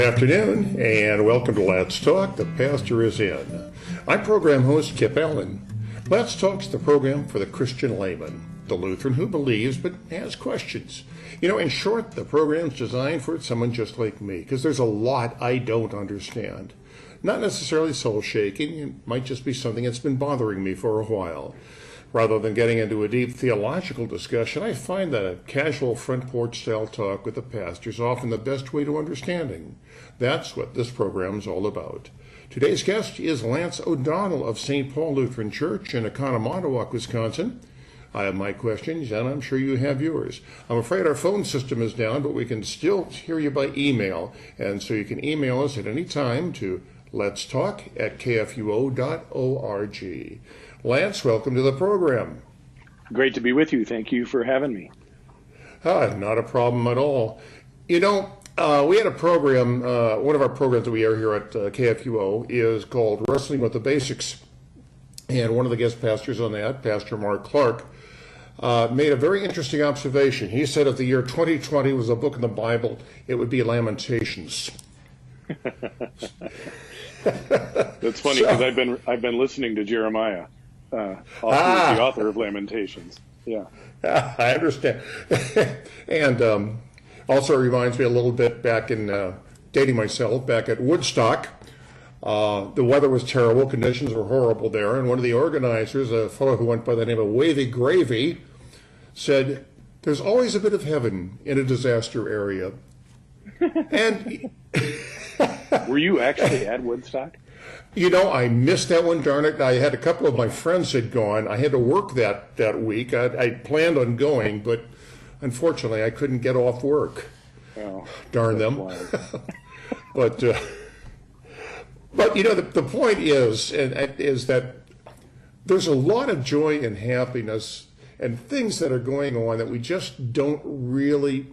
afternoon, and welcome to Let's Talk. The pastor is in. I'm program host Kip Allen. Let's Talk's the program for the Christian layman, the Lutheran who believes but has questions. You know, in short, the program's designed for someone just like me, because there's a lot I don't understand. Not necessarily soul shaking, it might just be something that's been bothering me for a while. Rather than getting into a deep theological discussion, I find that a casual front porch style talk with the pastor is often the best way to understanding. That's what this program is all about. Today's guest is Lance O'Donnell of St. Paul Lutheran Church in Oconomowoc, Wisconsin. I have my questions, and I'm sure you have yours. I'm afraid our phone system is down, but we can still hear you by email, and so you can email us at any time to let's talk at kfuo.org. Lance, welcome to the program. Great to be with you. Thank you for having me. Ah, not a problem at all. You know, uh, we had a program, uh, one of our programs that we air here at uh, KFUO is called Wrestling with the Basics. And one of the guest pastors on that, Pastor Mark Clark, uh, made a very interesting observation. He said if the year 2020 was a book in the Bible, it would be Lamentations. That's funny because so, I've been I've been listening to Jeremiah uh, ah. the author of Lamentations. Yeah, I understand. and um, also reminds me a little bit back in uh, dating myself back at Woodstock. Uh, the weather was terrible, conditions were horrible there, and one of the organizers, a fellow who went by the name of Wavy Gravy, said, "There's always a bit of heaven in a disaster area." and were you actually at Woodstock? You know, I missed that one, darn it. I had a couple of my friends had gone. I had to work that, that week. I, I planned on going, but unfortunately, I couldn't get off work. Oh, darn them. but, uh, but you know, the, the point is, and, is that there's a lot of joy and happiness and things that are going on that we just don't really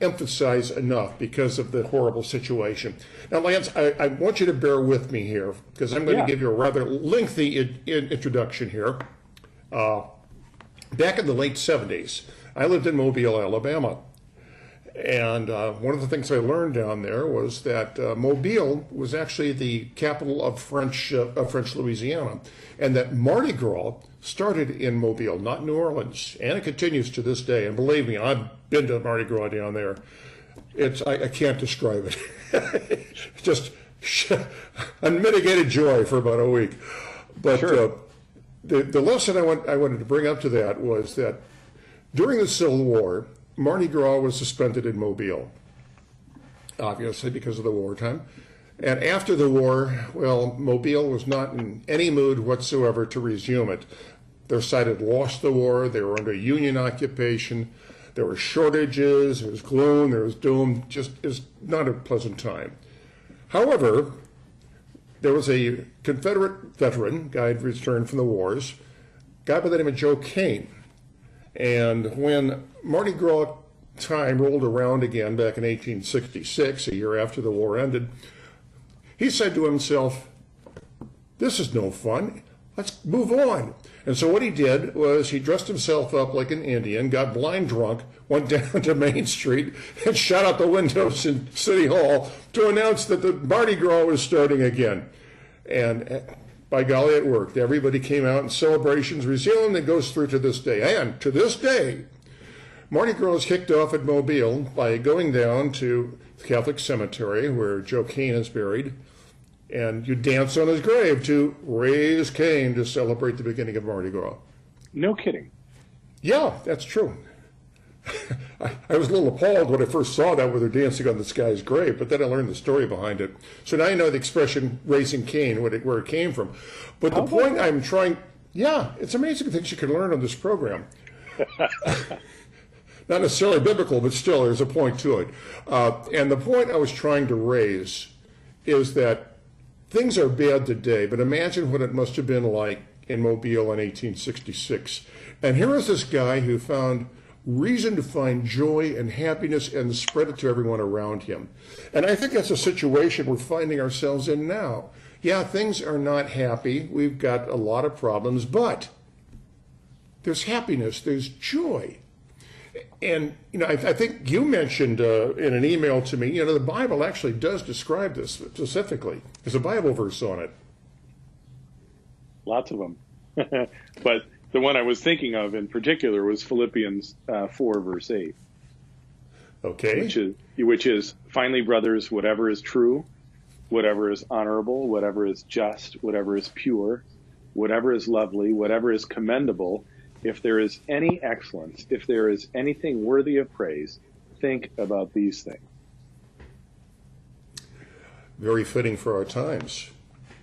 emphasize enough because of the horrible situation. Now, Lance, I, I want you to bear with me here because I'm going yeah. to give you a rather lengthy in, in introduction here. Uh, back in the late 70s, I lived in Mobile, Alabama. And uh, one of the things I learned down there was that uh, Mobile was actually the capital of French, uh, of French Louisiana, and that Mardi Gras started in Mobile, not New Orleans, and it continues to this day. And believe me, I've been to Mardi Gras down there. It's I, I can't describe it. Just unmitigated joy for about a week. But sure. uh, the the lesson I want I wanted to bring up to that was that during the Civil War, Mardi Gras was suspended in Mobile, obviously because of the wartime. And after the war, well, Mobile was not in any mood whatsoever to resume it. Their side had lost the war, they were under Union occupation, there were shortages, there was gloom, there was doom, just is not a pleasant time. However, there was a Confederate veteran, guy had returned from the wars, guy by the name of Joe Kane. And when Mardi Gras time rolled around again back in 1866, a year after the war ended, he said to himself, This is no fun. Let's move on. And so what he did was he dressed himself up like an Indian, got blind drunk, went down to Main Street, and shot out the windows in City Hall to announce that the Mardi Gras was starting again. And eh, by golly, it worked. Everybody came out in celebrations resumed. It goes through to this day. And to this day, Mardi Gras is kicked off at Mobile by going down to the Catholic Cemetery where Joe Kane is buried and you dance on his grave to raise Cain to celebrate the beginning of Mardi Gras. No kidding. Yeah, that's true. I, I, was a little appalled when I first saw that, where they're dancing on this guy's grave, but then I learned the story behind it. So now I know the expression raising Cain, where it, where it came from. But How the point I'm trying, yeah, it's amazing things you can learn on this program. Not necessarily biblical, but still, there's a point to it. Uh, and the point I was trying to raise is that Things are bad today, but imagine what it must have been like in Mobile in 1866. And here is this guy who found reason to find joy and happiness and spread it to everyone around him. And I think that's a situation we're finding ourselves in now. Yeah, things are not happy. We've got a lot of problems, but there's happiness, there's joy. And you know, I, I think you mentioned uh, in an email to me, you know, the Bible actually does describe this specifically. There's a Bible verse on it. Lots of them, but the one I was thinking of in particular was Philippians uh, four verse eight. Okay. Which is which is finally, brothers, whatever is true, whatever is honorable, whatever is just, whatever is pure, whatever is lovely, whatever is commendable, if there is any excellence, if there is anything worthy of praise, think about these things. Very fitting for our times.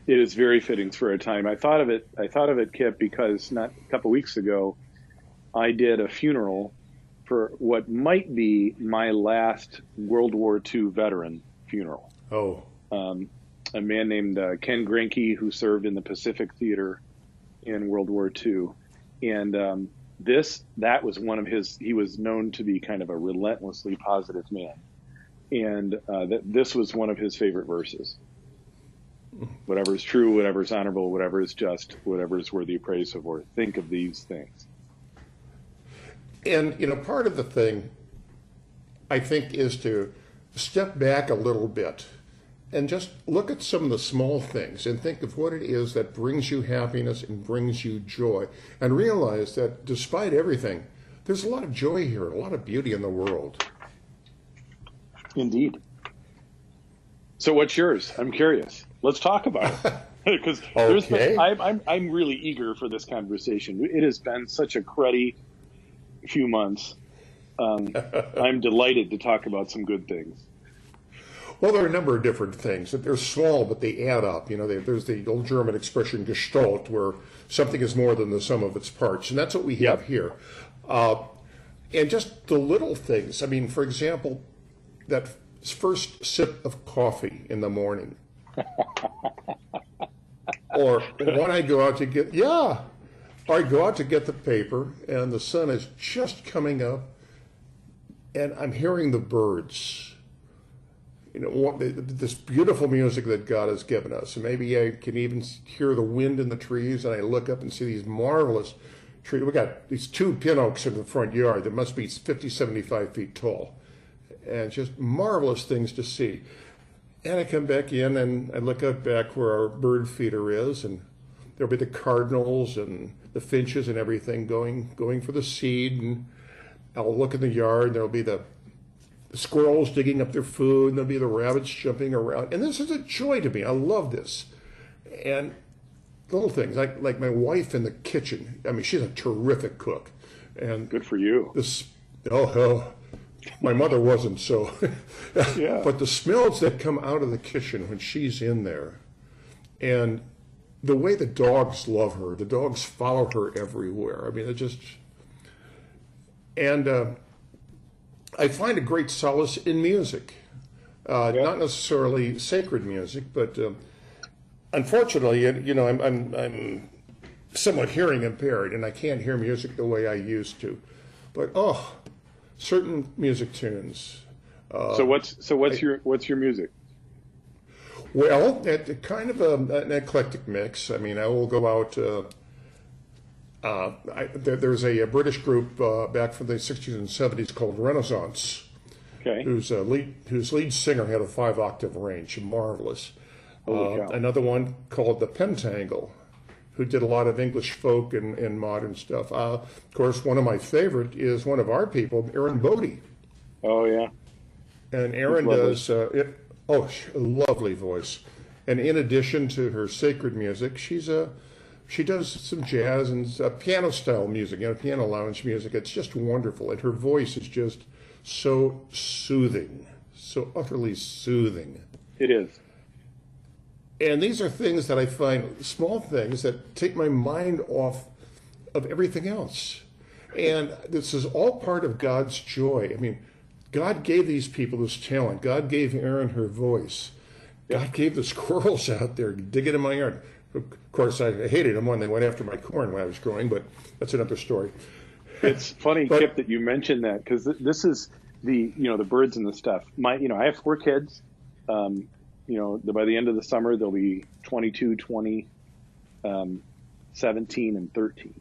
It is very fitting for a time. I thought of it. I thought of it, Kip, because not a couple weeks ago, I did a funeral for what might be my last World War II veteran funeral. Oh. Um, a man named uh, Ken Grinke, who served in the Pacific Theater in World War II and um, this that was one of his. He was known to be kind of a relentlessly positive man, and uh, that this was one of his favorite verses. Whatever is true, whatever is honorable, whatever is just, whatever is worthy of praise, of or think of these things. And you know, part of the thing, I think, is to step back a little bit and just look at some of the small things and think of what it is that brings you happiness and brings you joy. And realize that despite everything there's a lot of joy here a lot of beauty in the world. Indeed. So what's yours? I'm curious let's talk about it because okay. I'm, I'm, I'm really eager for this conversation it has been such a cruddy few months um, i'm delighted to talk about some good things well, there are a number of different things. They're small, but they add up. You know, they, there's the old German expression Gestalt, where something is more than the sum of its parts, and that's what we have yep. here. Uh, and just the little things. I mean, for example, that first sip of coffee in the morning, or when I go out to get yeah, I go out to get the paper, and the sun is just coming up, and I'm hearing the birds you know, this beautiful music that God has given us. And maybe I can even hear the wind in the trees, and I look up and see these marvelous trees. We got these two pin oaks in the front yard that must be 50, 75 feet tall, and just marvelous things to see. And I come back in and I look up back where our bird feeder is, and there'll be the cardinals and the finches and everything going going for the seed. And I'll look in the yard, and there'll be the the squirrels digging up their food, and there'll be the rabbits jumping around. And this is a joy to me. I love this. And little things like like my wife in the kitchen. I mean, she's a terrific cook. And good for you. This oh hell, my mother wasn't so. yeah. But the smells that come out of the kitchen when she's in there, and the way the dogs love her, the dogs follow her everywhere. I mean, it just and. Uh, I find a great solace in music, uh, yeah. not necessarily sacred music, but uh, unfortunately, you know, I'm, I'm, I'm somewhat hearing impaired, and I can't hear music the way I used to. But oh, certain music tunes. Uh, so what's so what's I, your what's your music? Well, it, kind of a, an eclectic mix. I mean, I will go out. Uh, uh, I, there, there's a, a, British group uh, back from the 60s and 70s called Renaissance, okay. whose lead whose lead singer had a five octave range, marvelous. Uh, another one called the Pentangle, who did a lot of English folk and, and modern stuff. Uh, of course, one of my favorite is one of our people, Aaron Bodie. Oh yeah, and Aaron does uh, it, oh lovely voice, and in addition to her sacred music, she's a she does some jazz and uh, piano style music, you know, piano lounge music. It's just wonderful, and her voice is just so soothing, so utterly soothing. It is. And these are things that I find small things that take my mind off of everything else. And this is all part of God's joy. I mean, God gave these people this talent. God gave Aaron her voice. God gave the squirrels out there digging in my yard. Of course, I hated them when they went after my corn when I was growing, but that's another story. It's funny, but, Kip, that you mentioned that because th- this is the you know the birds and the stuff. My you know I have four kids. Um, you know the, by the end of the summer they'll be 22, 20, um, 17, and 13.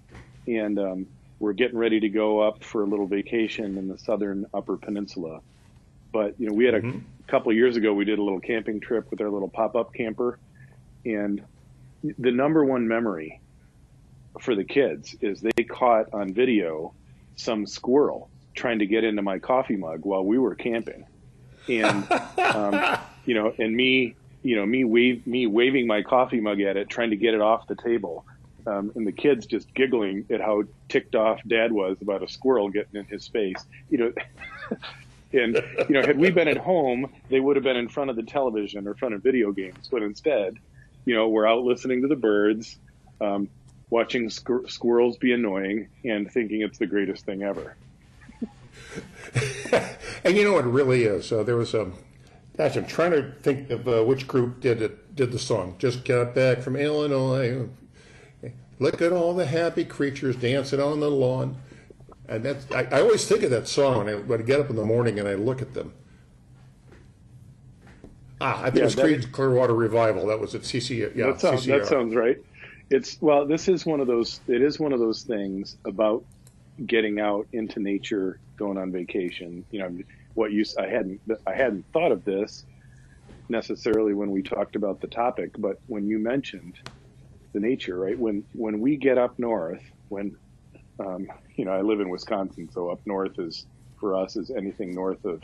And um, we're getting ready to go up for a little vacation in the southern Upper Peninsula. But you know, we had a mm-hmm. couple of years ago, we did a little camping trip with our little pop-up camper, and the number one memory for the kids is they caught on video some squirrel trying to get into my coffee mug while we were camping, and um, you know, and me, you know, me wave me waving my coffee mug at it, trying to get it off the table, um, and the kids just giggling at how ticked off Dad was about a squirrel getting in his face, you know. and you know, had we been at home, they would have been in front of the television or front of video games, but instead, you know, we're out listening to the birds. Um, watching squir- squirrels be annoying and thinking it's the greatest thing ever. and you know what it really is? Uh, there was a. Gosh, I'm trying to think of uh, which group did it. Did the song? Just got back from Illinois. Look at all the happy creatures dancing on the lawn. And that's I, I always think of that song when I, when I get up in the morning and I look at them. Ah, I think yeah, it was Creed's Clearwater Revival. That was at CC. Yeah, that sounds, that sounds right. It's well, this is one of those. It is one of those things about getting out into nature, going on vacation. You know, what you I hadn't I hadn't thought of this necessarily when we talked about the topic, but when you mentioned the nature, right? When when we get up north, when um, you know, I live in Wisconsin, so up north is for us is anything north of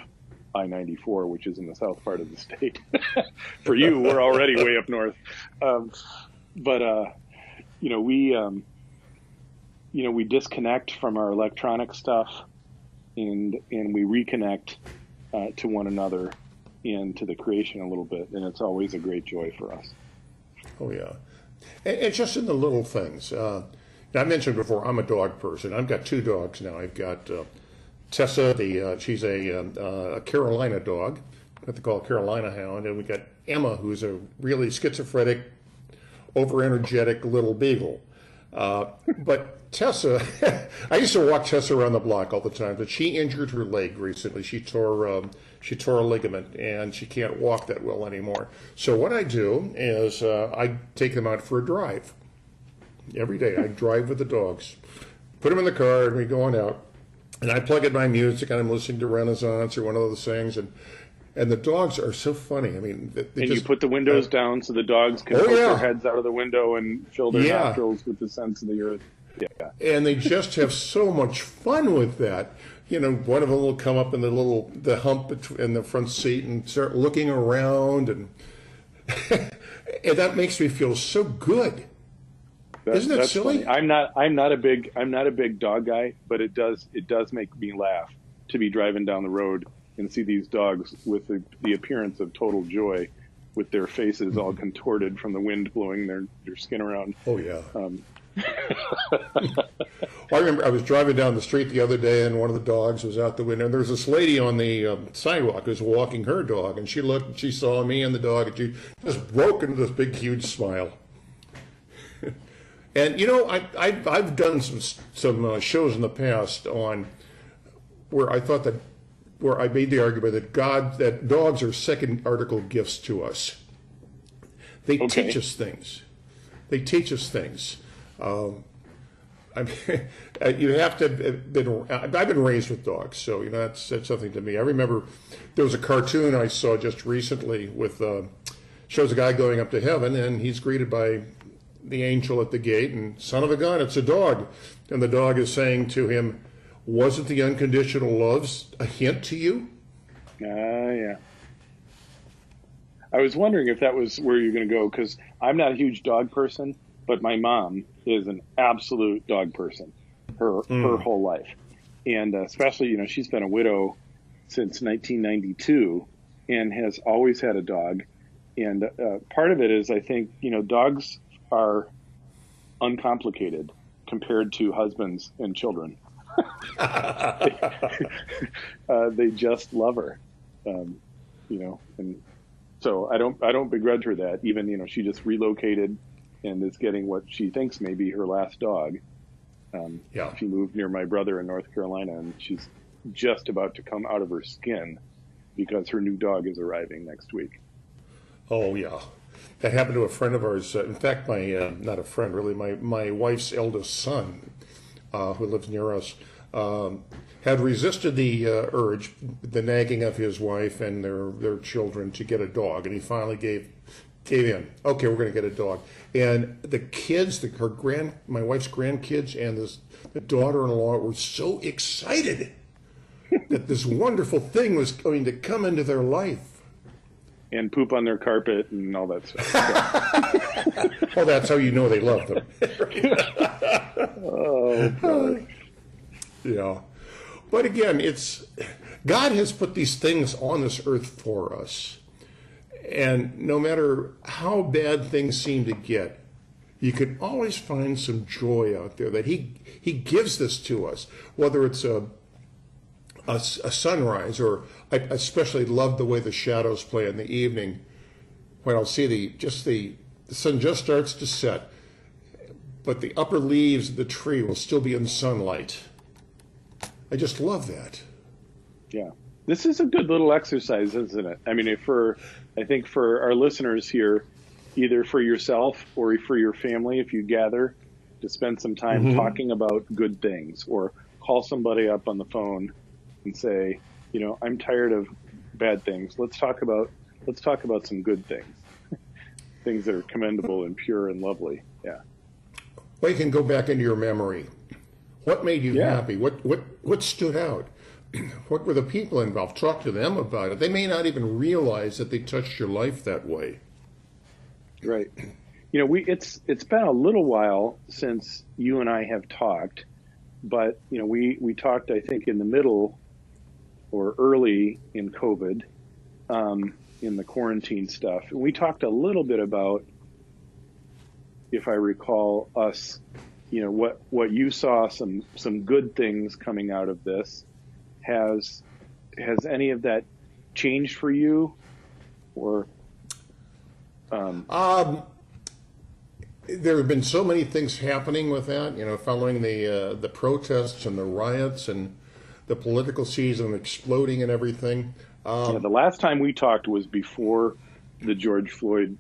I-94, which is in the south part of the state. for you, we're already way up north. Um, but uh, you know, we, um, you know, we disconnect from our electronic stuff and, and we reconnect uh, to one another and to the creation a little bit. And it's always a great joy for us. Oh, yeah. And, and just in the little things. Uh, I mentioned before, I'm a dog person. I've got two dogs now. I've got uh, Tessa, the uh, she's a, um, uh, a Carolina dog, what they call a Carolina Hound, and we got Emma, who's a really schizophrenic over energetic little beagle. Uh, but Tessa, I used to walk Tessa around the block all the time, but she injured her leg recently. She tore um, she tore a ligament and she can't walk that well anymore. So what I do is uh, I take them out for a drive every day. I drive with the dogs, put them in the car, and we go on out. And I plug in my music, and I'm listening to Renaissance or one of those things, and and the dogs are so funny. I mean, they, they and just, you put the windows uh, down so the dogs can oh, poke yeah. their heads out of the window and fill their yeah. nostrils with the scents of the earth. Yeah, and they just have so much fun with that. You know, one of them will come up in the little the hump in the front seat and start looking around, and and that makes me feel so good. That, Isn't that silly? Funny. I'm not. I'm not a big. I'm not a big dog guy, but it does. It does make me laugh to be driving down the road and see these dogs with the, the appearance of total joy, with their faces all contorted from the wind blowing their, their skin around. Oh yeah. Um, I remember I was driving down the street the other day, and one of the dogs was out the window. And there was this lady on the um, sidewalk who was walking her dog, and she looked, and she saw me and the dog, and she just broke into this big, huge smile. and you know, I, I I've done some some uh, shows in the past on where I thought that where I made the argument that God, that dogs are second article gifts to us. They okay. teach us things. They teach us things. Um, I mean, you have to have been. I've been raised with dogs, so you know that's that's something to me. I remember there was a cartoon I saw just recently with uh, shows a guy going up to heaven, and he's greeted by the angel at the gate, and son of a gun, it's a dog, and the dog is saying to him, wasn't the unconditional loves a hint to you? Ah, uh, yeah. I was wondering if that was where you're going to go because I'm not a huge dog person, but my mom is an absolute dog person, her mm. her whole life, and uh, especially you know she's been a widow since 1992 and has always had a dog, and uh, part of it is I think you know dogs are uncomplicated compared to husbands and children. uh, they just love her, um, you know, and so I don't I don't begrudge her that. Even you know she just relocated and is getting what she thinks may be her last dog. Um, yeah. She moved near my brother in North Carolina, and she's just about to come out of her skin because her new dog is arriving next week. Oh yeah, that happened to a friend of ours. Uh, in fact, my uh, not a friend really, my my wife's eldest son uh, who lives near us, um, had resisted the uh, urge, the nagging of his wife and their, their children to get a dog, and he finally gave gave in. Okay, we're going to get a dog. And the kids, the, her grand, my wife's grandkids, and this the daughter-in-law were so excited that this wonderful thing was going to come into their life. And poop on their carpet and all that stuff. Oh, that's how you know they love them. oh. Yeah. But again, it's God has put these things on this earth for us. And no matter how bad things seem to get, you can always find some joy out there that he he gives this to us, whether it's a a, a sunrise or I especially love the way the shadows play in the evening when I'll see the just the the sun just starts to set, but the upper leaves of the tree will still be in sunlight. I just love that. Yeah. This is a good little exercise, isn't it? I mean, for I think for our listeners here, either for yourself or for your family, if you gather to spend some time mm-hmm. talking about good things, or call somebody up on the phone and say, you know, I'm tired of bad things. Let's talk about let's talk about some good things, things that are commendable and pure and lovely. Yeah. Well, you can go back into your memory. What made you yeah. happy? What what what stood out? what were the people involved? Talk to them about it. They may not even realize that they touched your life that way. Right. You know, we it's it's been a little while since you and I have talked, but you know, we we talked I think in the middle or early in COVID, um, in the quarantine stuff, and we talked a little bit about, if I recall, us, you know, what what you saw some some good things coming out of this, has has any of that changed for you, or? Um, um, there have been so many things happening with that. You know, following the uh, the protests and the riots and the political season exploding and everything. Um, yeah, the last time we talked was before the George Floyd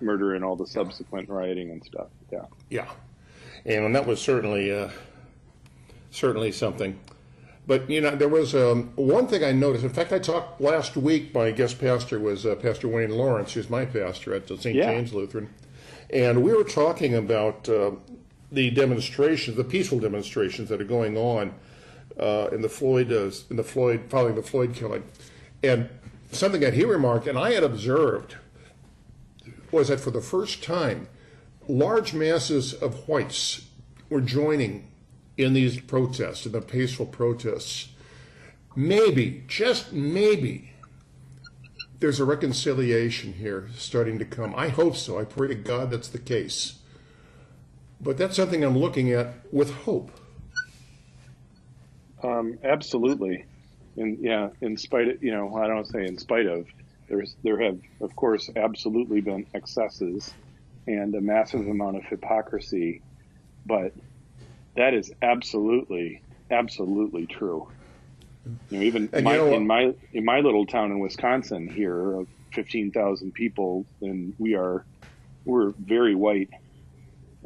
murder and all the subsequent rioting and stuff. Yeah. Yeah, and that was certainly uh, certainly something. But you know, there was um, one thing I noticed. In fact, I talked last week. My guest pastor was uh, Pastor Wayne Lawrence, who's my pastor at St. Yeah. James Lutheran, and we were talking about uh, the demonstrations, the peaceful demonstrations that are going on uh, in the Floyd, uh, in the Floyd, following the Floyd killing, and something that he remarked, and I had observed, was that for the first time, large masses of whites were joining in these protests, in the peaceful protests, maybe, just maybe, there's a reconciliation here starting to come. I hope so. I pray to God that's the case. But that's something I'm looking at with hope. Um, absolutely. And yeah, in spite of, you know, I don't say in spite of, there's, there have, of course, absolutely been excesses and a massive amount of hypocrisy. But that is absolutely, absolutely true. You know, even my, you know, in my in my little town in Wisconsin here of fifteen thousand people, and we are we're very white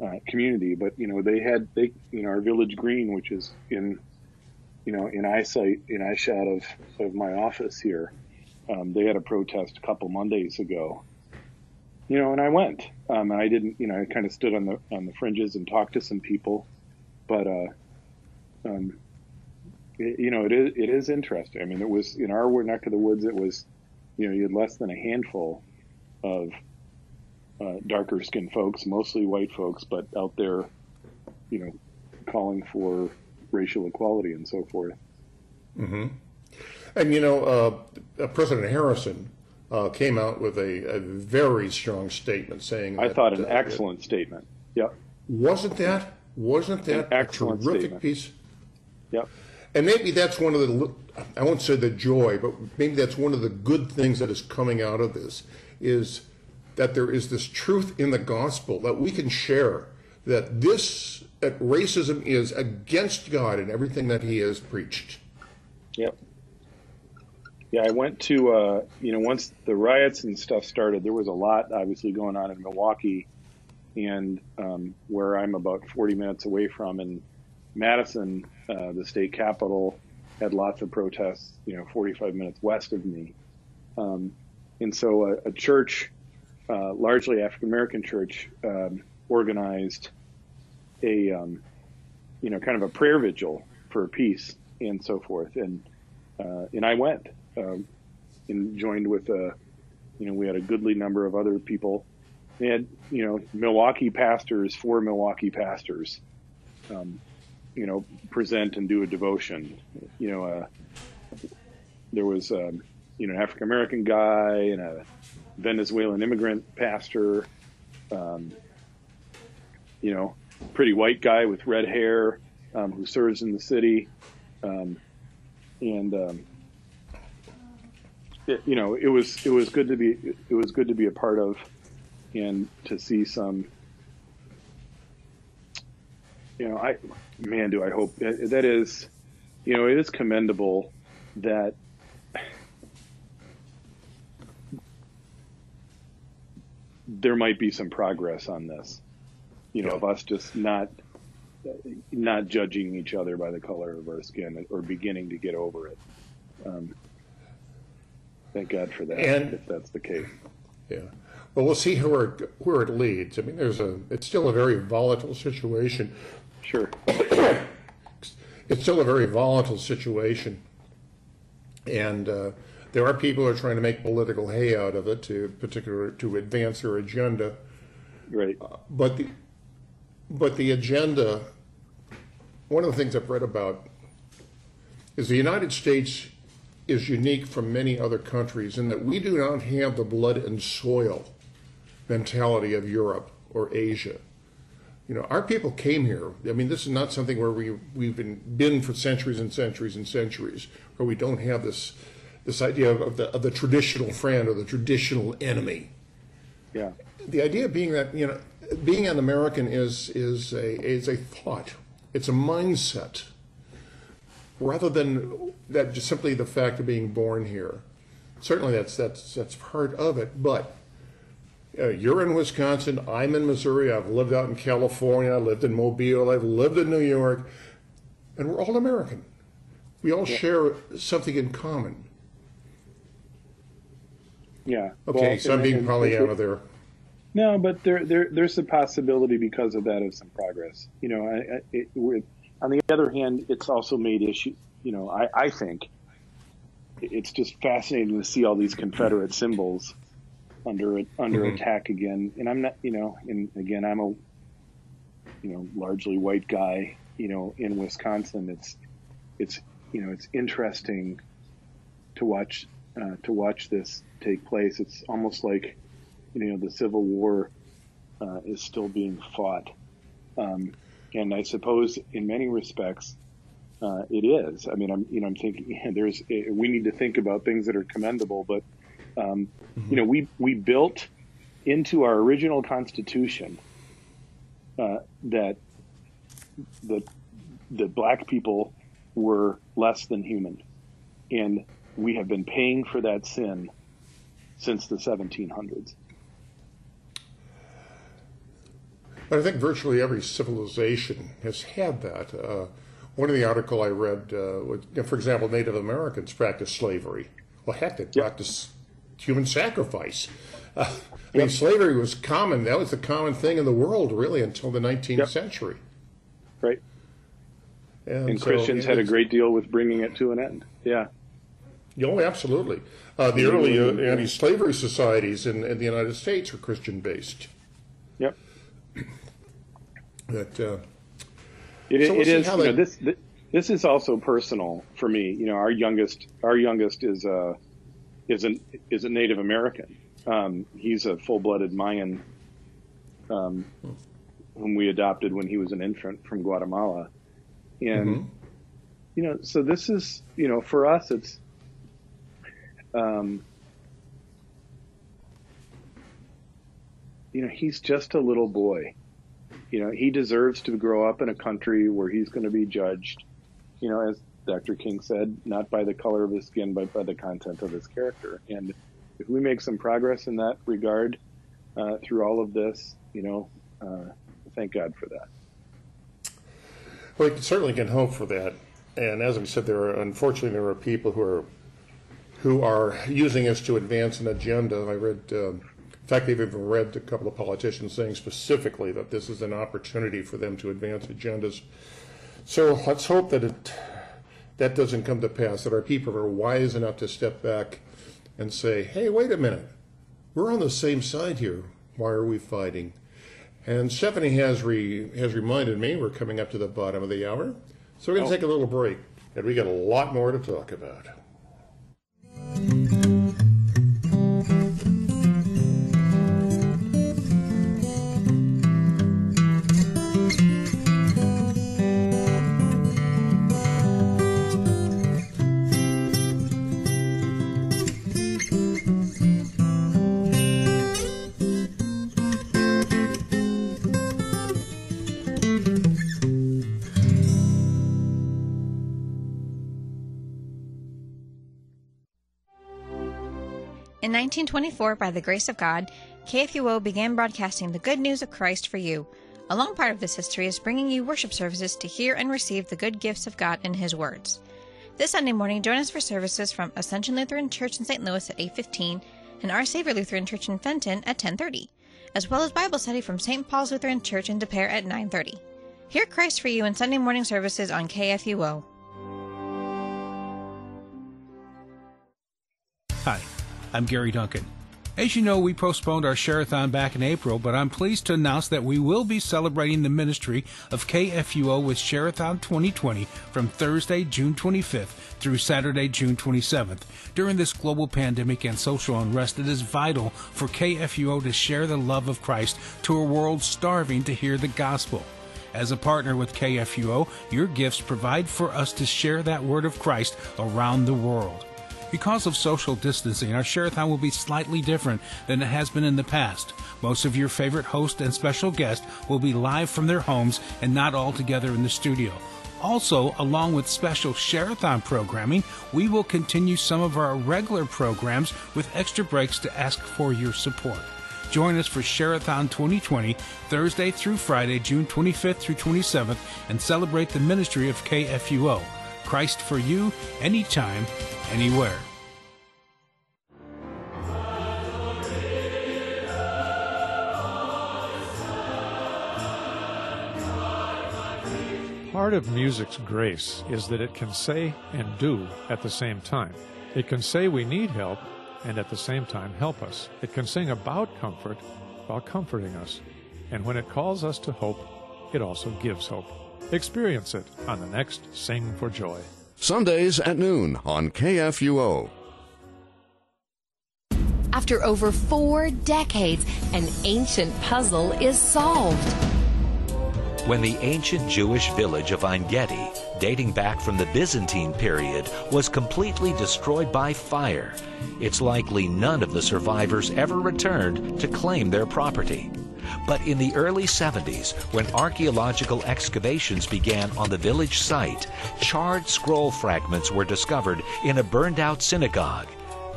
uh, community, but you know they had they you know our village green, which is in you know in eyesight in eyeshot of of my office here. Um, they had a protest a couple Mondays ago, you know, and I went. Um, and I didn't, you know, I kind of stood on the on the fringes and talked to some people but uh, um, it, you know, it is it is interesting. I mean, it was in our neck of the woods. It was, you know, you had less than a handful of uh, darker skinned folks, mostly white folks, but out there, you know, calling for racial equality and so forth. Mm-hmm. And you know, uh, President Harrison uh, came out with a, a, very strong statement saying. I thought an uh, excellent statement. Yep. Wasn't that? Wasn't that a terrific statement. piece? Yep. And maybe that's one of the, I won't say the joy, but maybe that's one of the good things that is coming out of this is that there is this truth in the gospel that we can share that this, that racism is against God and everything that he has preached. Yep. Yeah, I went to, uh, you know, once the riots and stuff started, there was a lot obviously going on in Milwaukee and um, where I'm about 40 minutes away from, and Madison, uh, the state capital, had lots of protests. You know, 45 minutes west of me, um, and so a, a church, uh, largely African American church, um, organized a um, you know kind of a prayer vigil for peace and so forth, and uh, and I went um, and joined with a you know we had a goodly number of other people. They had you know Milwaukee pastors, four Milwaukee pastors, um, you know present and do a devotion. You know, uh, there was um, you know an African American guy and a Venezuelan immigrant pastor. Um, you know, pretty white guy with red hair um, who serves in the city, um, and um, it, you know, it was it was good to be it was good to be a part of, and to see some. You know, I man, do I hope that, that is, you know, it is commendable that there might be some progress on this you know, Yeah. of us just not not judging each other by the color of our skin or beginning to get over it. Um, thank God for that. And- if that's the case, Yeah. Well, we'll see where it, where it leads. I mean, there's a, it's still a very volatile situation. sure. It's still a very volatile situation. And uh, there are people who are trying to make political hay out of it to particular to advance their agenda. Right. But the, but the agenda, one of the things I've read about is the United States is unique from many other countries in that we do not have the blood and soil mentality of Europe or Asia. You know, our people came here. I mean, this is not something where we we've been been for centuries and centuries and centuries, where we don't have this this idea of the of the traditional friend or the traditional enemy Yeah. the idea being that you know being an American is is a is a thought. It's a mindset rather than that just simply the fact of being born here. Certainly, that's that's that's part of it. But uh, you're in Wisconsin. I'm in Missouri. I've lived out in California. I lived in Mobile. I've lived in New York, and we're all American. We all share something in common. Yeah. Okay, Well, so I'm being and- Pollyanna there. No, but there, there, there's a possibility because of that of some progress. You know, I, I, it, with, on the other hand, it's also made issue. You know, I, I think it's just fascinating to see all these Confederate symbols under under Mhm. attack again. And I'm not, you know, and again, I'm a, you know, largely white guy. You know, in Wisconsin, it's, it's, you know, it's interesting to watch uh, to watch this take place. It's almost like you know the Civil War uh, is still being fought, um, and I suppose in many respects uh, it is. I mean, I'm you know I'm thinking there's we need to think about things that are commendable, but um, you know we we built into our original Constitution uh, that the, that black people were less than human, and we have been paying for that sin since the 1700s. But I think virtually every civilization has had that. Uh, one of the article I read, uh, was, you know, for example, Native Americans practiced slavery. Well, heck, they practiced human sacrifice. Uh, I mean, slavery was common. That was the common thing in the world, really, until the 19th Yep. century. Right. And so Christians had a great deal with bringing it to an end. Yeah. Oh, absolutely. Uh, the early uh, anti-slavery societies in, in the United States were Christian-based. Yep. That uh, It, So we'll it is. You know, they- this th- this is also personal for me. You know, our youngest our youngest is a is an is a Native American. Um, he's a full blooded Mayan, um, whom we adopted when he was an infant from Guatemala, and Mhm. you know, so this is you know for us it's. Um, you know, he's just a little boy you know, he deserves to grow up in a country where he's going to be judged, you know, as Dr. King said, not by the color of his skin, but by the content of his character. And if we make some progress in that regard uh, through all of this, you know, uh, thank God for that. Well, we certainly can hope for that. And as we said, there are unfortunately there are people who are who are using us to advance an agenda. I read, in fact, they've even read a couple of politicians saying specifically that this is an opportunity for them to advance agendas. So let's hope that it that doesn't come to pass. That our people are wise enough to step back and say, "Hey, wait a minute, we're on the same side here. Why are we fighting?" And Stephanie has re, has reminded me we're coming up to the bottom of the hour, so we're going to oh. take a little break, and we got a lot more to talk about. 1924, by the grace of God, KFUO began broadcasting the good news of Christ for you. A long part of this history is bringing you worship services to hear and receive the good gifts of God in His words. This Sunday morning, join us for services from Ascension Lutheran Church in St. Louis at 8:15 and Our Savior Lutheran Church in Fenton at 10:30, as well as Bible study from St. Paul's Lutheran Church in Des Peres at 9:30. Hear Christ for you in Sunday morning services on KFUO. Hi. I'm Gary Duncan. As you know, we postponed our Shareathon back in April, but I'm pleased to announce that we will be celebrating the ministry of KFUO with Shareathon 2020 from Thursday, June 25th through Saturday, June 27th. During this global pandemic and social unrest, it is vital for KFUO to share the love of Christ to a world starving to hear the gospel. As a partner with KFUO, your gifts provide for us to share that word of Christ around the world. Because of social distancing, our Shareathon will be slightly different than it has been in the past. Most of your favorite host and special guest will be live from their homes and not all together in the studio. Also, along with special Shareathon programming, we will continue some of our regular programs with extra breaks to ask for your support. Join us for Shareathon 2020, Thursday through Friday, June 25th through 27th, and celebrate the ministry of KFUO. Christ for you, anytime, anywhere. Part of music's grace is that it can say and do at the same time. It can say we need help and at the same time help us. It can sing about comfort while comforting us. And when it calls us to hope, it also gives hope. Experience it on the next Sing for Joy. Sundays at noon on KFUO. After over four decades, an ancient puzzle is solved. When the ancient Jewish village of Ein Gedi, dating back from the Byzantine period, was completely destroyed by fire, it's likely none of the survivors ever returned to claim their property. But in the early 70s, when archaeological excavations began on the village site, charred scroll fragments were discovered in a burned out synagogue,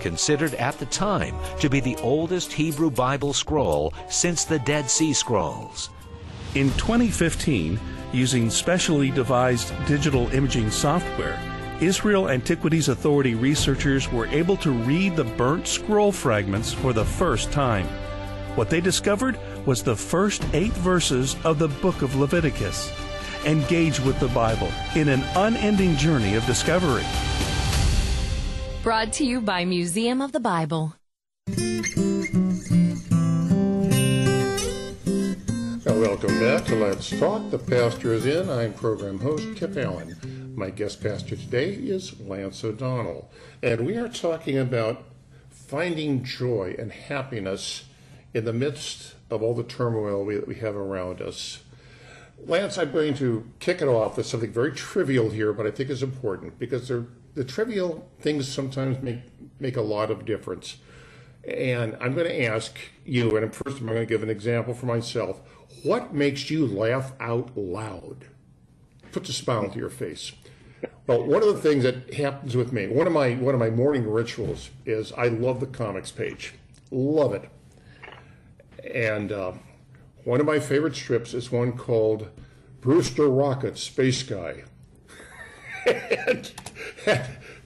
considered at the time to be the oldest Hebrew Bible scroll since the Dead Sea Scrolls. In 2015, using specially devised digital imaging software, Israel Antiquities Authority researchers were able to read the burnt scroll fragments for the first time. What they discovered was the first eight verses of the book of Leviticus. Engage with the Bible in an unending journey of discovery. Brought to you by Museum of the Bible. welcome back to Let's Talk. The pastor is in. I'm program host Kip Allen. My guest pastor today is Lance O'Donnell, and we are talking about finding joy and happiness in the midst of all the turmoil we, that we have around us. Lance, I'm going to kick it off with something very trivial here, but I think is important because the trivial things sometimes make make a lot of difference. And I'm going to ask you, and first I'm going to give an example for myself. What makes you laugh out loud? Puts a smile to your face. Well, one of the things that happens with me, one of my one of my morning rituals is I love the comics page, love it. And uh, one of my favorite strips is one called Brewster Rocket, Space Guy. and,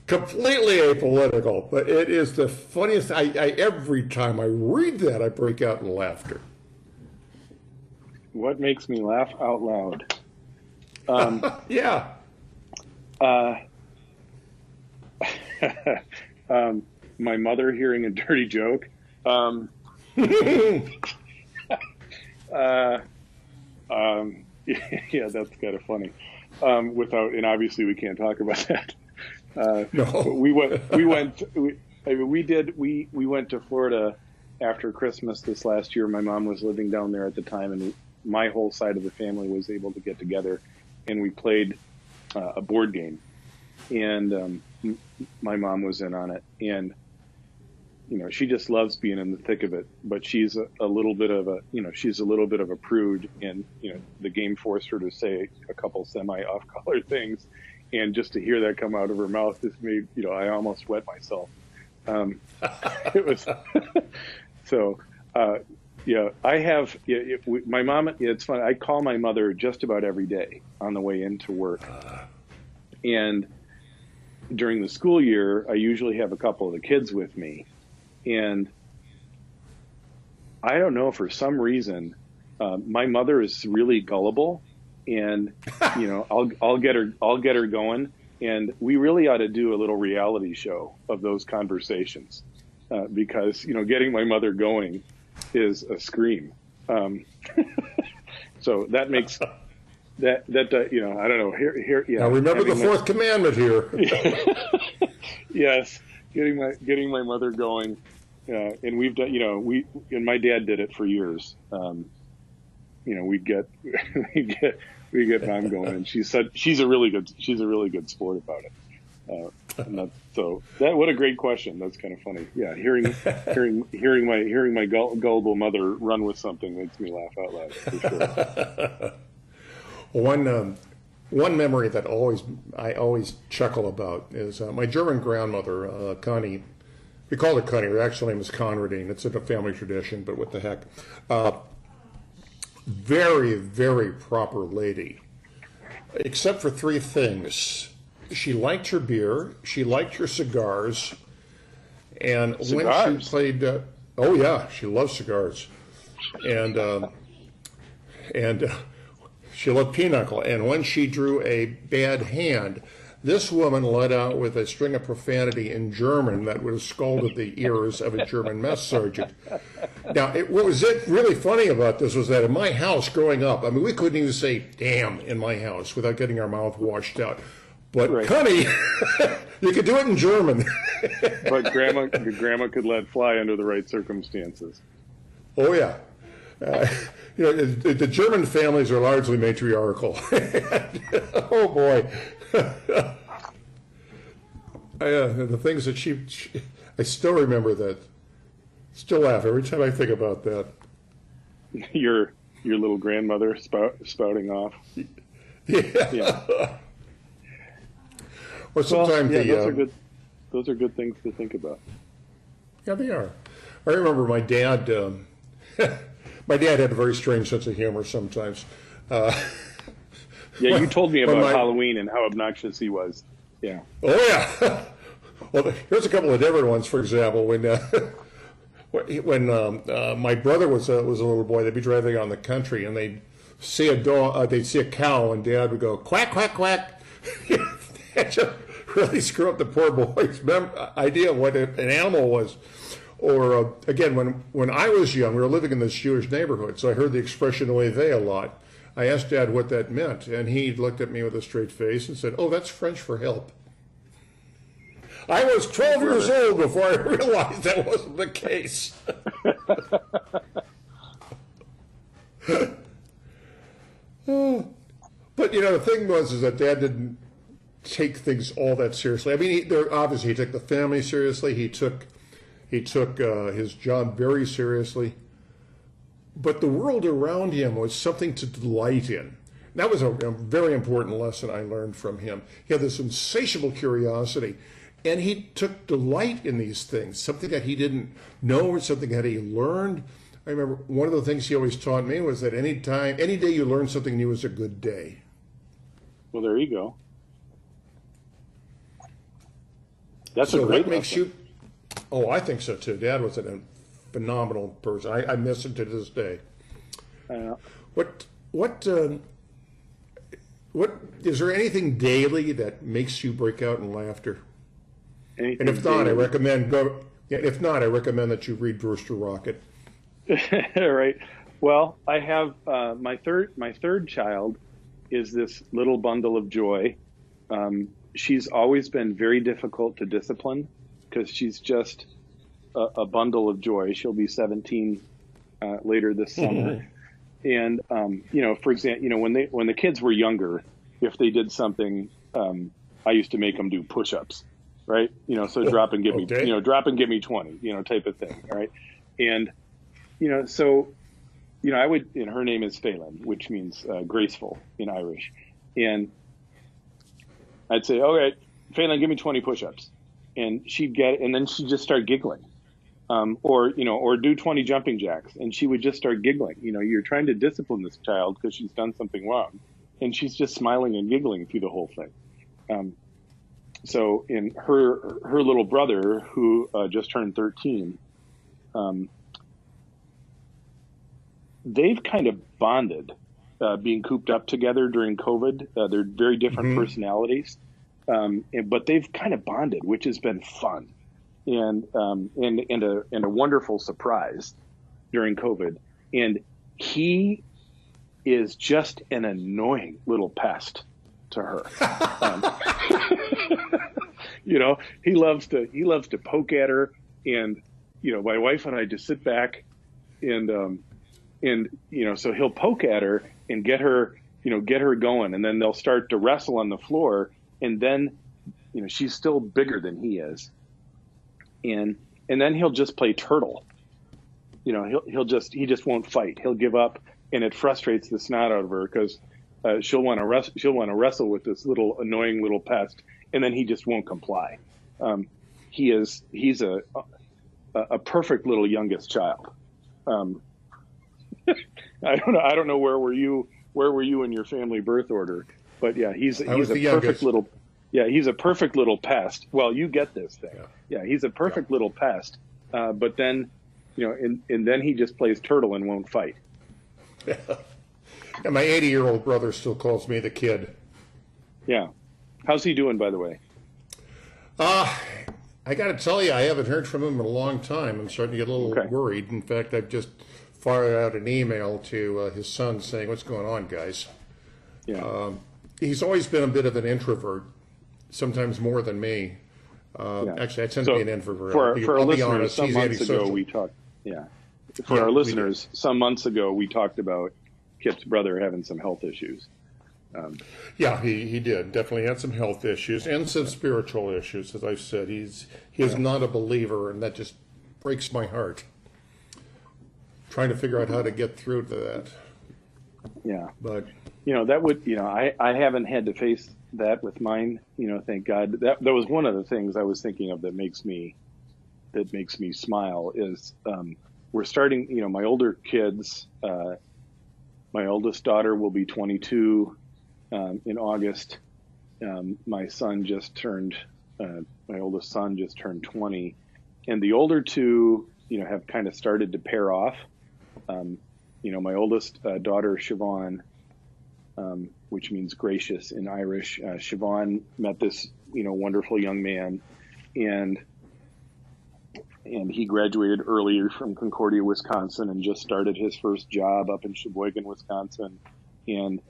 completely apolitical, but it is the funniest. I, I every time I read that, I break out in laughter. What makes me laugh out loud? Um, yeah. Uh, um, my mother hearing a dirty joke. Um, uh, um, yeah, that's kind of funny. Um, without, and obviously we can't talk about that. Uh, no. we went, we went, we, I mean, we did, we, we went to Florida after Christmas this last year. My mom was living down there at the time and my whole side of the family was able to get together and we played uh, a board game and, um, m- my mom was in on it and, you know, she just loves being in the thick of it, but she's a, a little bit of a, you know, she's a little bit of a prude and, you know, the game forced her to say a couple semi off color things. And just to hear that come out of her mouth just made, you know, I almost wet myself. Um, it was, so, uh, yeah, I have, yeah, we, my mom, yeah, it's fun. I call my mother just about every day on the way into work. And during the school year, I usually have a couple of the kids with me and I don't know for some reason, uh, my mother is really gullible, and you know, I'll I'll get her I'll get her going, and we really ought to do a little reality show of those conversations, uh, because you know, getting my mother going is a scream. Um, so that makes that that uh, you know I don't know here here yeah. Now remember the fourth commandment here. yes, getting my getting my mother going, uh, and we've done. You know, we and my dad did it for years. Um, you know, we get we get we get mom going, and she said she's a really good she's a really good sport about it. Uh, that, so that what a great question. That's kind of funny. Yeah, hearing hearing hearing my hearing my gull, gullible mother run with something makes me laugh out loud for sure. One um, one memory that always I always chuckle about is uh, my German grandmother, uh, Connie. We called her Connie. Her actual name is Conradine. It's a family tradition, but what the heck? Uh, very, very proper lady, except for three things. She liked her beer. She liked her cigars. And when she played, uh, oh yeah, she loves cigars. And um, and uh, she loved pinochle. And when she drew a bad hand, this woman let out with a string of profanity in German that would have scalded the ears of a German mess sergeant. Now, it, what was it really funny about this was that in my house growing up, I mean, we couldn't even say "damn" in my house without getting our mouth washed out. But Right. Connie, you could do it in German. but grandma grandma could let fly under the right circumstances. Oh yeah. Uh, you know, the, the German families are largely matriarchal. oh boy. I, uh, the things that she, she, I still remember that. Still laugh every time I think about that. Your your little grandmother spout, spouting off. Yeah. Yeah. Or Well, sometimes yeah, the, those uh, are good. Those are good things to think about. Yeah, they are. I remember my dad. Um, my dad had a very strange sense of humor sometimes. Uh, Yeah, you told me about my- Halloween and how obnoxious he was. Yeah. Oh yeah. well, here's a couple of different ones. For example, when uh, when um, uh, my brother was a, was a little boy, they'd be driving on the country and they'd see a dog, uh, they'd see a cow, and Dad would go quack quack quack. that just really screw up the poor boy's mem- idea of what an animal was. Or uh, again, when when I was young, we were living in this Jewish neighborhood, so I heard the expression "oy vey" a lot. I asked Dad what that meant, and he looked at me with a straight face and said, "Oh, that's French for help." I was 12 years old before I realized that wasn't the case. but you know, the thing was is that Dad didn't take things all that seriously. I mean, he, there, obviously he took the family seriously. He took he took uh, his job very seriously. But the world around him was something to delight in. That was a, a very important lesson I learned from him. He had this insatiable curiosity, and he took delight in these things, something that he didn't know or something that he learned. I remember one of the things he always taught me was that any time, any day you learn something new is a good day. Well, there you go. That's so a great what makes lesson. you? Oh, I think so too. Dad was a phenomenal person. I, I miss him to this day. Uh, What what um, what is there anything daily that makes you break out in laughter? anything And if not, I recommend go. If not, I recommend that you read Brewster Rockit. right. Well, I have uh, my third my third child is this little bundle of joy. Um, she's always been very difficult to discipline because she's just a, a bundle of joy. She'll be 17 uh, later this summer, and um, you know, for example, you know, when they when the kids were younger, if they did something, um, I used to make them do push-ups, right? You know, so drop and give me, you know, drop and give me 20, you know, type of thing, right? And you know, so, you know, I would, and her name is Phelan, which means uh, graceful in Irish. And I'd say, all right, Phelan, give me 20 push-ups. And she'd get it, and then she'd just start giggling. Um, or, you know, or do 20 jumping jacks. And she would just start giggling. You know, you're trying to discipline this child because she's done something wrong. And she's just smiling and giggling through the whole thing. Um, so in her, her little brother, who uh, just turned 13, um, they've kind of bonded, uh, being cooped up together during COVID. Uh, they're very different personalities, um, and, but they've kind of bonded, which has been fun, and um, and and a and a wonderful surprise during COVID. And he is just an annoying little pest to her. Um, you know, he loves to he loves to poke at her, and you know, my wife and I just sit back and um, and you know so he'll poke at her and get her you know get her going and then they'll start to wrestle on the floor and then you know she's still bigger than he is and and then he'll just play turtle you know he'll he'll just he just won't fight he'll give up and it frustrates the snot out of her because uh, she'll want to wrestle she'll want to wrestle with this little annoying little pest and then he just won't comply um, he is he's a a, a perfect little youngest child um, I don't know. I don't know where were you. Where were you in your family birth order? But yeah, he's I he's a perfect youngest. little. Yeah, he's a perfect little pest. Well, you get this thing. Yeah, he's a perfect little pest. Uh, but then, you know, and and then he just plays turtle and won't fight. Yeah. And my 80 year old brother still calls me the kid. Yeah. How's he doing, by the way? Uh, I got to tell you, I haven't heard from him in a long time. I'm starting to get a little Okay. worried. In fact, I've just fired out an email to uh, his son saying, What's going on, guys? Yeah. He's always been a bit of an introvert, sometimes more than me. Uh, Yeah. Actually, I tend So to be an introvert. for I'll for our I'll listeners, honest. some months ago we talked. Yeah. For Yeah, our listeners, some months ago we talked about Kip's brother having some health issues. Yeah, he, he did. Definitely had some health issues and some spiritual issues. As I've said, he's he is not a believer, and that just breaks my heart. Trying to figure out how to get through to that, Yeah. but you know that would you know I, I haven't had to face that with mine you know thank god. That that was one of the things i was thinking of that makes me that makes me smile is um, we're starting you know my older kids uh, my oldest daughter will be 22 um, in august. Um, my son just turned uh, my oldest son just turned 20 and the older two you know have kind of started to pair off. Um, you know my oldest uh, daughter siobhan um, which means gracious in Irish. Uh, Siobhan met this, you know, wonderful young man, and and he graduated earlier from Concordia, Wisconsin, and just started his first job up in Sheboygan, Wisconsin, and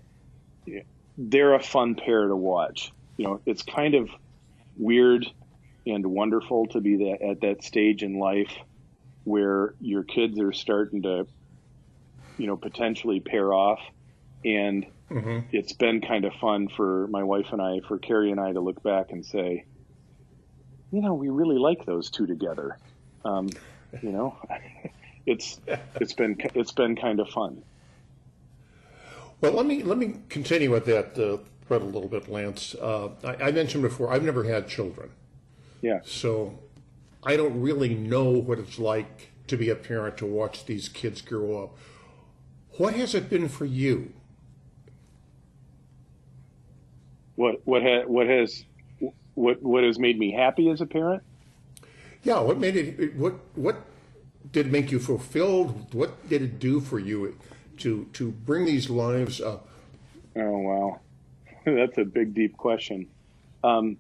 they're a fun pair to watch. You know, it's kind of weird and wonderful to be that at that stage in life where your kids are starting to, you know, potentially pair off, and it's been kind of fun for my wife and I, for Carrie and I, to look back and say, you know, we really like those two together. Um, you know, it's it's been it's been kind of fun. Well, let me let me continue with that uh, thread a little bit, Lance. Uh, I, I mentioned before I've never had children, Yeah, so I don't really know what it's like to be a parent to watch these kids grow up. What has it been for you? What what ha, what has what what has made me happy as a parent? Yeah, what made it? What what did it make you fulfilled? What did it do for you to to bring these lives up? Oh wow, that's a big deep question. Um,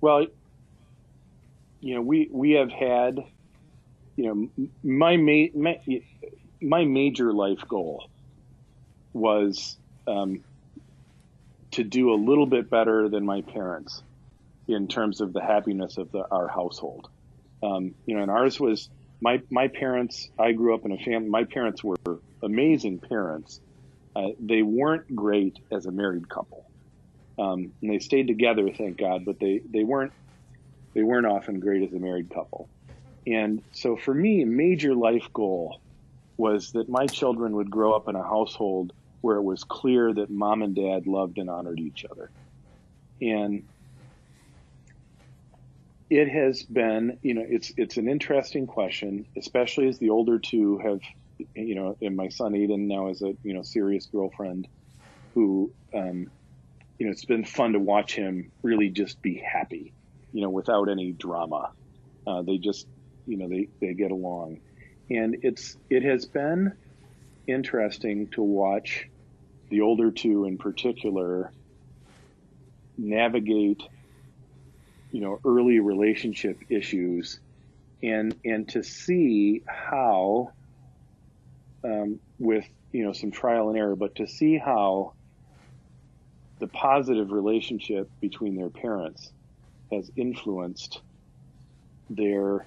well, you know, we we have had, you know, my ma- my, my major life goal was um, to do a little bit better than my parents in terms of the happiness of the, our household. Um, you know, and ours was my my parents. I grew up in a family. My parents were amazing parents. Uh, they weren't great as a married couple, um, and they stayed together, thank God. But they they weren't they weren't often great as a married couple. And so for me, a major life goal was that my children would grow up in a household where it was clear that mom and dad loved and honored each other. And it has been, you know, it's it's an interesting question, especially as the older two have, you know, and my son Aiden now is a you know serious girlfriend, who, um, you know, it's been fun to watch him really just be happy you know, without any drama. Uh, they just, you know, they, they get along. And it's, it has been interesting to watch the older two in particular navigate, you know, early relationship issues and, and to see how, um, with, you know, some trial and error, but to see how the positive relationship between their parents has influenced their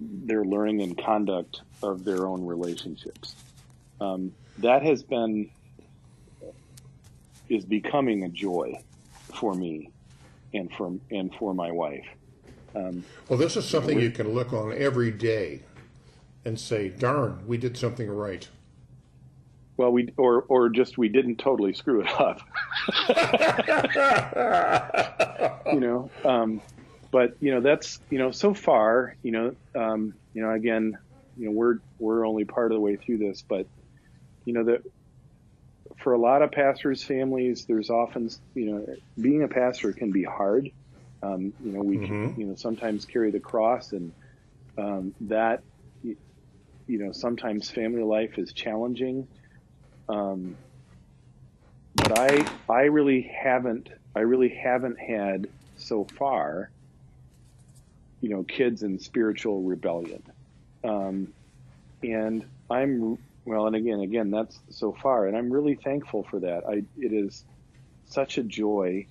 their learning and conduct of their own relationships. Um, that has been is becoming a joy for me and for and for my wife. Um, well, this is something you can look on every day and say, "Darn, we did something right." Well, we or or just we didn't totally screw it up. you know, um, but you know that's you know so far you know um, you know again you know we're we're only part of the way through this, but you know that for a lot of pastors' families, there's often you know being a pastor can be hard. Um, you know we mm-hmm. can, you know sometimes carry the cross and um, that you know sometimes family life is challenging um, but I I really haven't I really haven't had so far, you know, kids in spiritual rebellion, um, and I'm well, and again, again, that's so far, and I'm really thankful for that. I it is such a joy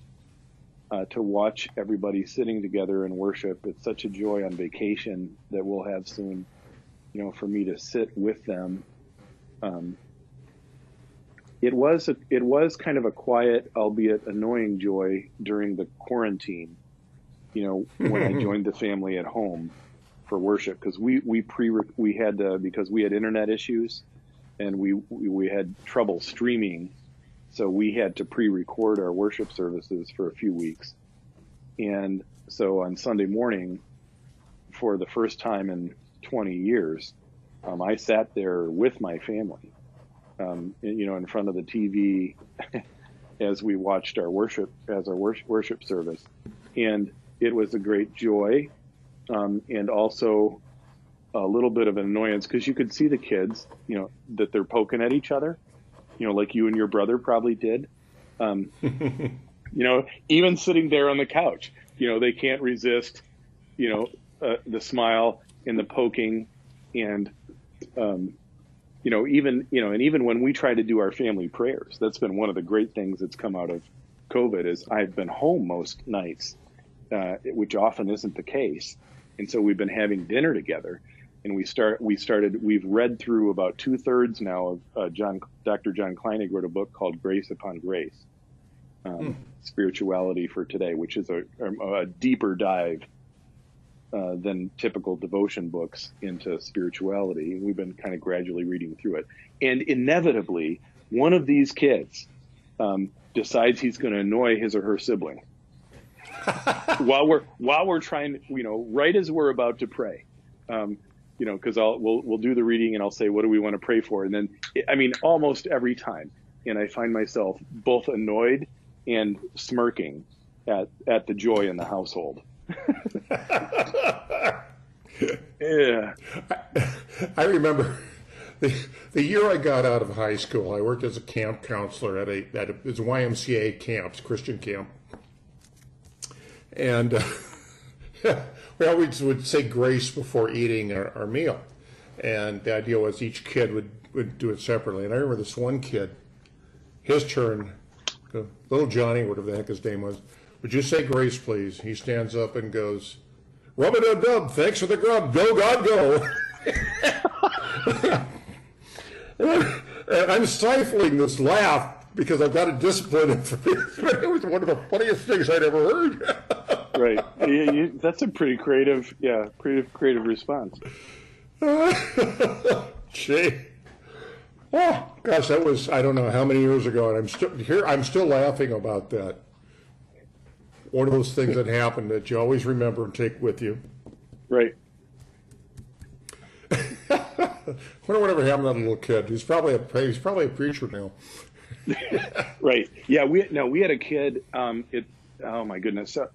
uh, to watch everybody sitting together and worship. It's such a joy on vacation that we'll have soon, you know, for me to sit with them. Um, it was a, it was kind of a quiet, albeit annoying joy during the quarantine. You know, when I joined the family at home for worship because we we pre we had uh, because we had internet issues and we we had trouble streaming, so we had to pre-record our worship services for a few weeks, and so on Sunday morning, for the first time in 20 years, um, I sat there with my family um, you know, in front of the TV as we watched our worship as our worship, service, and it was a great joy, um, and also a little bit of an annoyance because you could see the kids, you know, that they're poking at each other, you know, like you and your brother probably did. Um, you know, even sitting there on the couch, you know, they can't resist, you know, uh, the smile and the poking and um, you know, even you know, and even when we try to do our family prayers, that's been one of the great things that's come out of COVID is I've been home most nights, uh, which often isn't the case, and so we've been having dinner together, and we start we started we've read through about two thirds now of uh, John Dr. John Kleinig wrote a book called Grace Upon Grace, um, mm. spirituality for today, which is a, a deeper dive uh, than typical devotion books into spirituality. We've been kind of gradually reading through it. And inevitably, one of these kids um, decides he's going to annoy his or her sibling. while we're while we're trying, you know, right as we're about to pray, um, you know, because I'll we'll we'll do the reading and I'll say, what do we want to pray for? And then, I mean, almost every time, and I find myself both annoyed and smirking at at the joy in the household. yeah, I remember the, the year I got out of high school. I worked as a camp counselor at a at a, YMCA camp, Christian camp, and uh, we always would say grace before eating our, our meal. And the idea was each kid would, would do it separately. And I remember this one kid, his turn, little Johnny, whatever the heck his name was, would you say grace, please? He stands up and goes, Rub a dub thanks for the grub, go God go. and I'm stifling this laugh because I've got to discipline him. For this. It was one of the funniest things I'd ever heard. right. Yeah, you, that's a pretty creative, yeah, creative, creative response. Gee. Oh gosh, that was I don't know how many years ago, and I'm still here. I'm still laughing about that. One of those things that happened that you always remember and take with you. Right. wonder whatever happened to that little kid. He's probably a he's probably a preacher now. right. Yeah. We no. We had a kid. Um. It. Oh my goodness. So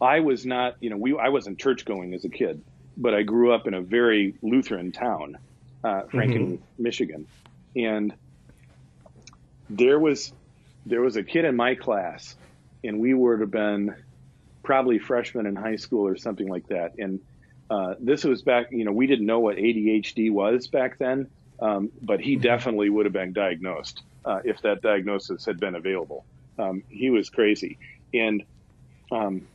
I was not. You know. We. I wasn't church going as a kid, but I grew up in a very Lutheran town, uh, Franken, mm-hmm. Michigan, and there was there was a kid in my class, and we would have been probably freshmen in high school or something like that, and uh, this was back, you know, we didn't know what ADHD was back then, um, but he definitely would have been diagnosed uh, if that diagnosis had been available. Um, he was crazy. And um,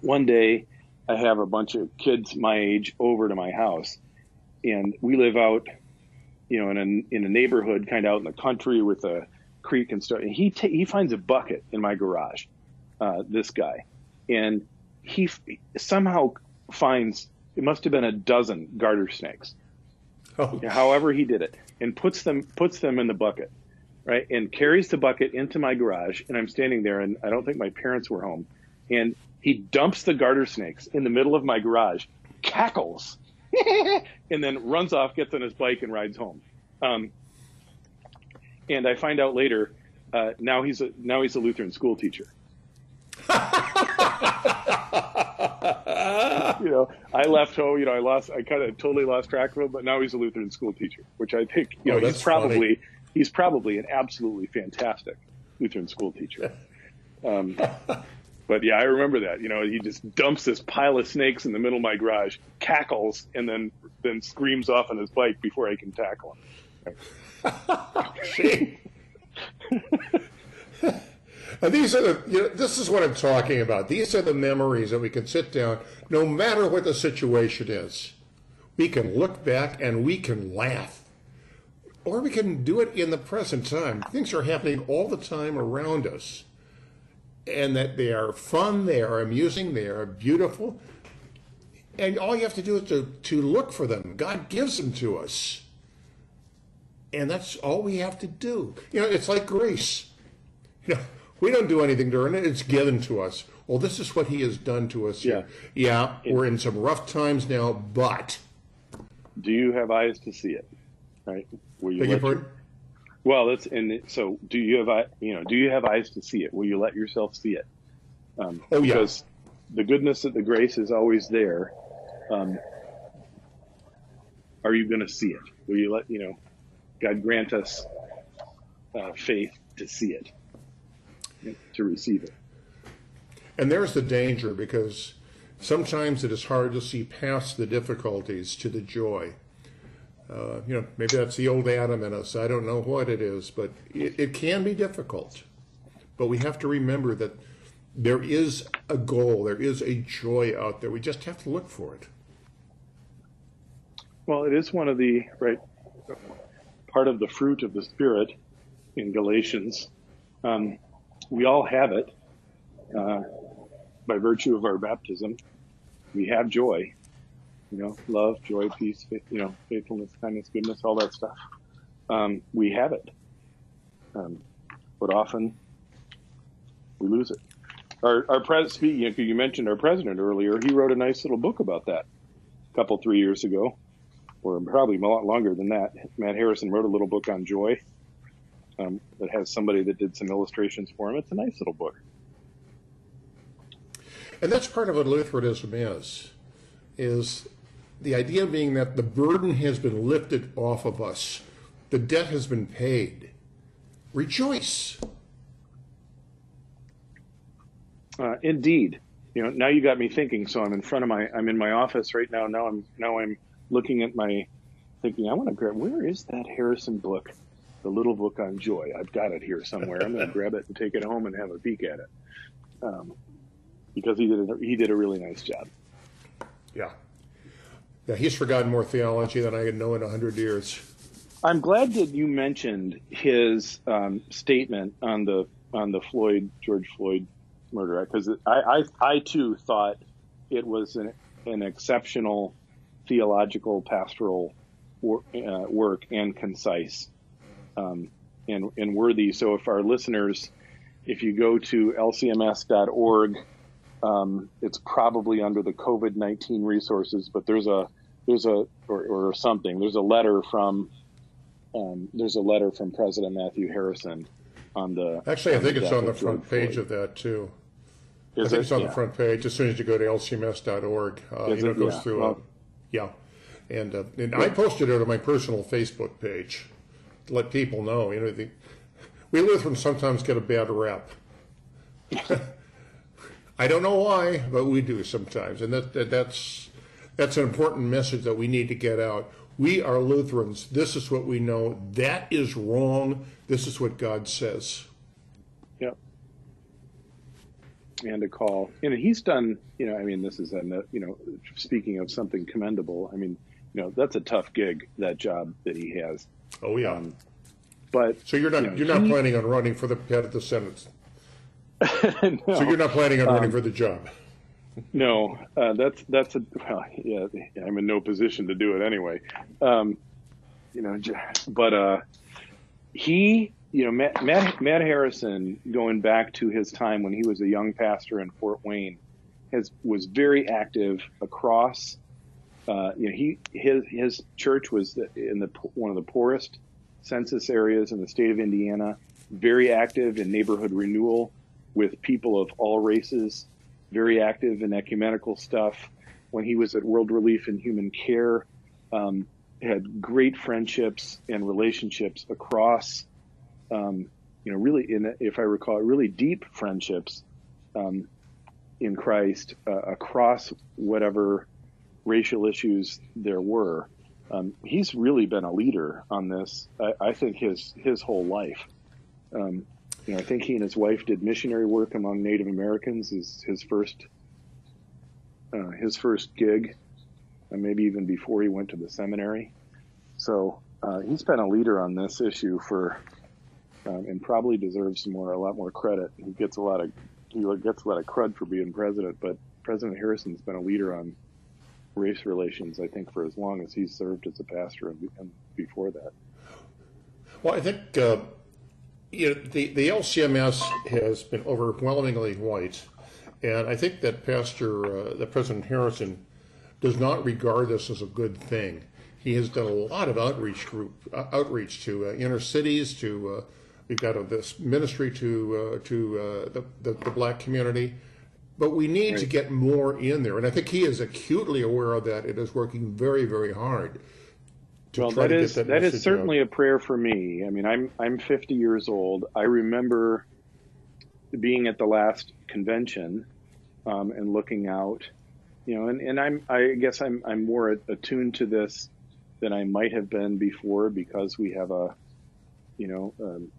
one day, I have a bunch of kids my age over to my house, and we live out, you know, in a in a neighborhood kind of out in the country with a creek and stuff. And he ta- he finds a bucket in my garage, uh, this guy, and he somehow finds it must have been a dozen garter snakes. Oh. However he did it, and puts them puts them in the bucket, right, and carries the bucket into my garage, and I'm standing there, and I don't think my parents were home, and he dumps the garter snakes in the middle of my garage, cackles, and then runs off, gets on his bike, and rides home. Um, and I find out later, uh, now he's a now he's a Lutheran school teacher. you know, I left home. You know, I lost. I kind of totally lost track of him. But now he's a Lutheran school teacher, which I think you know oh, he's probably funny. he's probably an absolutely fantastic Lutheran school teacher. Um, but yeah, I remember that. You know, he just dumps this pile of snakes in the middle of my garage, cackles, and then then screams off on his bike before I can tackle him. And these are the, you know, this is what I'm talking about. These are the memories that we can sit down, no matter what the situation is. We can look back and we can laugh. Or we can do it in the present time. Things are happening all the time around us. And that they are fun, they are amusing, they are beautiful. And all you have to do is to, to look for them. God gives them to us. And that's all we have to do. You know, it's like grace. You know, we don't do anything to earn it. It's given to us. Well, this is what he has done to us yeah. Yeah, we're in some rough times now, but. Do you have eyes to see it? Right? Will you Beg your well, that's and so. Do you have you know? Do you have eyes to see it? Will you let yourself see it? Um, oh yeah. Because the goodness of the grace is always there. Um, are you going to see it? Will you let you know? God grant us uh, faith to see it to receive it. And there's the danger because sometimes it is hard to see past the difficulties to the joy. Uh, you know, maybe that's the old Adam in us. I don't know what it is, but it, it can be difficult. But we have to remember that there is a goal, there is a joy out there. We just have to look for it. Well, it is one of the right part of the fruit of the spirit in Galatians. Um, we all have it uh, by virtue of our baptism. We have joy, you know, love, joy, peace, faith, you know, faithfulness, kindness, goodness, all that stuff. Um, we have it, um, but often we lose it. our our pres speaking you, you mentioned our president earlier. He wrote a nice little book about that a couple three years ago, or probably a lot longer than that. Matt Harrison wrote a little book on joy um, that has somebody that did some illustrations for him. It's a nice little book. And that's part of what Lutheranism is, is the idea being that the burden has been lifted off of us. The debt has been paid. Rejoice. Uh, indeed. You know, now you got me thinking. So I'm in front of my, I'm in my office right now. Now I'm, now I'm looking at my, thinking, I want to grab, where is that Harrison book? The little book on joy. I've got it here somewhere. I'm going to grab it and take it home and have a peek at it. Um, because he did a, he did a really nice job. Yeah. Yeah, he's forgotten more theology than I know in a hundred years. I'm glad that you mentioned his um, statement on the on the Floyd George Floyd murder because I, I I too thought it was an an exceptional theological pastoral wor- uh, work and concise um, and and worthy. So if our listeners, if you go to lcms.org um, it's probably under the COVID nineteen resources, but there's a there's a or, or something. There's a letter from um, there's a letter from President Matthew Harrison on the. Actually, I think it's on the front page Floyd. of that too. Is I think it? it's on Yeah. the front page as soon as you go to lcms.org. Uh, you know, it? goes Yeah. through. Well- uh, yeah, and uh, and I posted it on my personal Facebook page to let people know. You know, the, we Lutherans sometimes get a bad rep. I don't know why, but we do sometimes, and that, that that's that's an important message that we need to get out. We are Lutherans. This is what we know. That is wrong. This is what God says. Yep. And a call, and he's done. You know, I mean, this is a you know, speaking of something commendable. I mean, you know, that's a tough gig that job that he has. Oh yeah. Um, but so you're not you know, you're not planning on running for the head of the Synod. no. So you're not planning on running Um, for the job. No, uh, that's that's a well, yeah. I'm in no position to do it anyway. Um, you know, but uh, he, you know, Matt, Matt Matt Harrison, going back to his time when he was a young pastor in Fort Wayne, has was very active across. Uh, you know, he his his church was in the one of the poorest census areas in the state of Indiana. Very active in neighborhood renewal with people of all races very active in ecumenical stuff. When he was at World Relief and Human Care, um, had great friendships and relationships across, um, you know, really, in, if I recall, really deep friendships um, in Christ uh, across whatever racial issues there were. Um, he's really been a leader on this. I, I think his his whole life. Um, you know, I think he and his wife did missionary work among Native Americans. Is his first uh, his first gig, and maybe even before he went to the seminary. So uh, he's been a leader on this issue for, um, and probably deserves more a lot more credit. He gets a lot of he gets a lot of crud for being president, but President Harrison's been a leader on race relations. I think for as long as he's served as a pastor and, and before that. Well, I think uh, you know, the the LCMS has been overwhelmingly white, and I think that Pastor uh, that President Harrison does not regard this as a good thing. He has done a lot of outreach group uh, outreach to uh, inner cities. To uh, we've got uh, this ministry to uh, to uh, the, the the black community, but we need to get more in there. And I think he is acutely aware of that. It is working very very hard. Well, that is that that is certainly out. a prayer for me. I mean, I'm I'm 50 years old. I remember being at the last convention um, and looking out, you know, and, and I'm I guess I'm I'm more attuned to this than I might have been before because we have a, you know, um,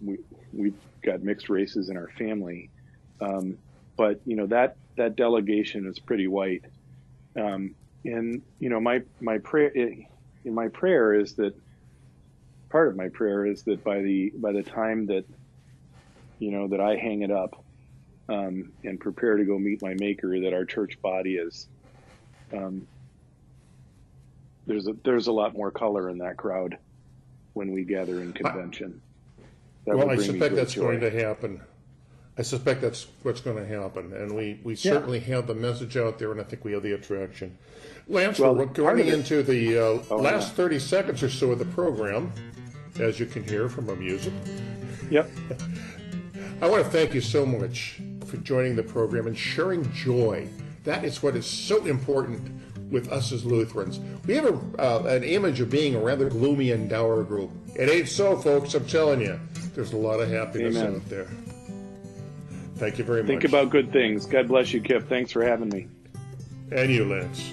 we we've got mixed races in our family, um, but you know that that delegation is pretty white, um, and you know my my prayer in my prayer is that part of my prayer is that by the by the time that you know that I hang it up um, and prepare to go meet my maker that our church body is um, there's a there's a lot more color in that crowd when we gather in convention. That well, I suspect that's joy. going to happen. I suspect that's what's going to happen, and we, we certainly have the message out there, and I think we have the attraction. Lance, Well, we're going into the uh, Oh, last yeah. 30 seconds or so of the program, as you can hear from our music. Yep. I want to thank you so much for joining the program and sharing joy. That is what is so important with us as Lutherans. We have a, uh, an image of being a rather gloomy and dour group. It ain't so, folks. I'm telling you. There's a lot of happiness Amen. out there. Thank you very much. Think about good things. God bless you, Kip. Thanks for having me. and you, Lance.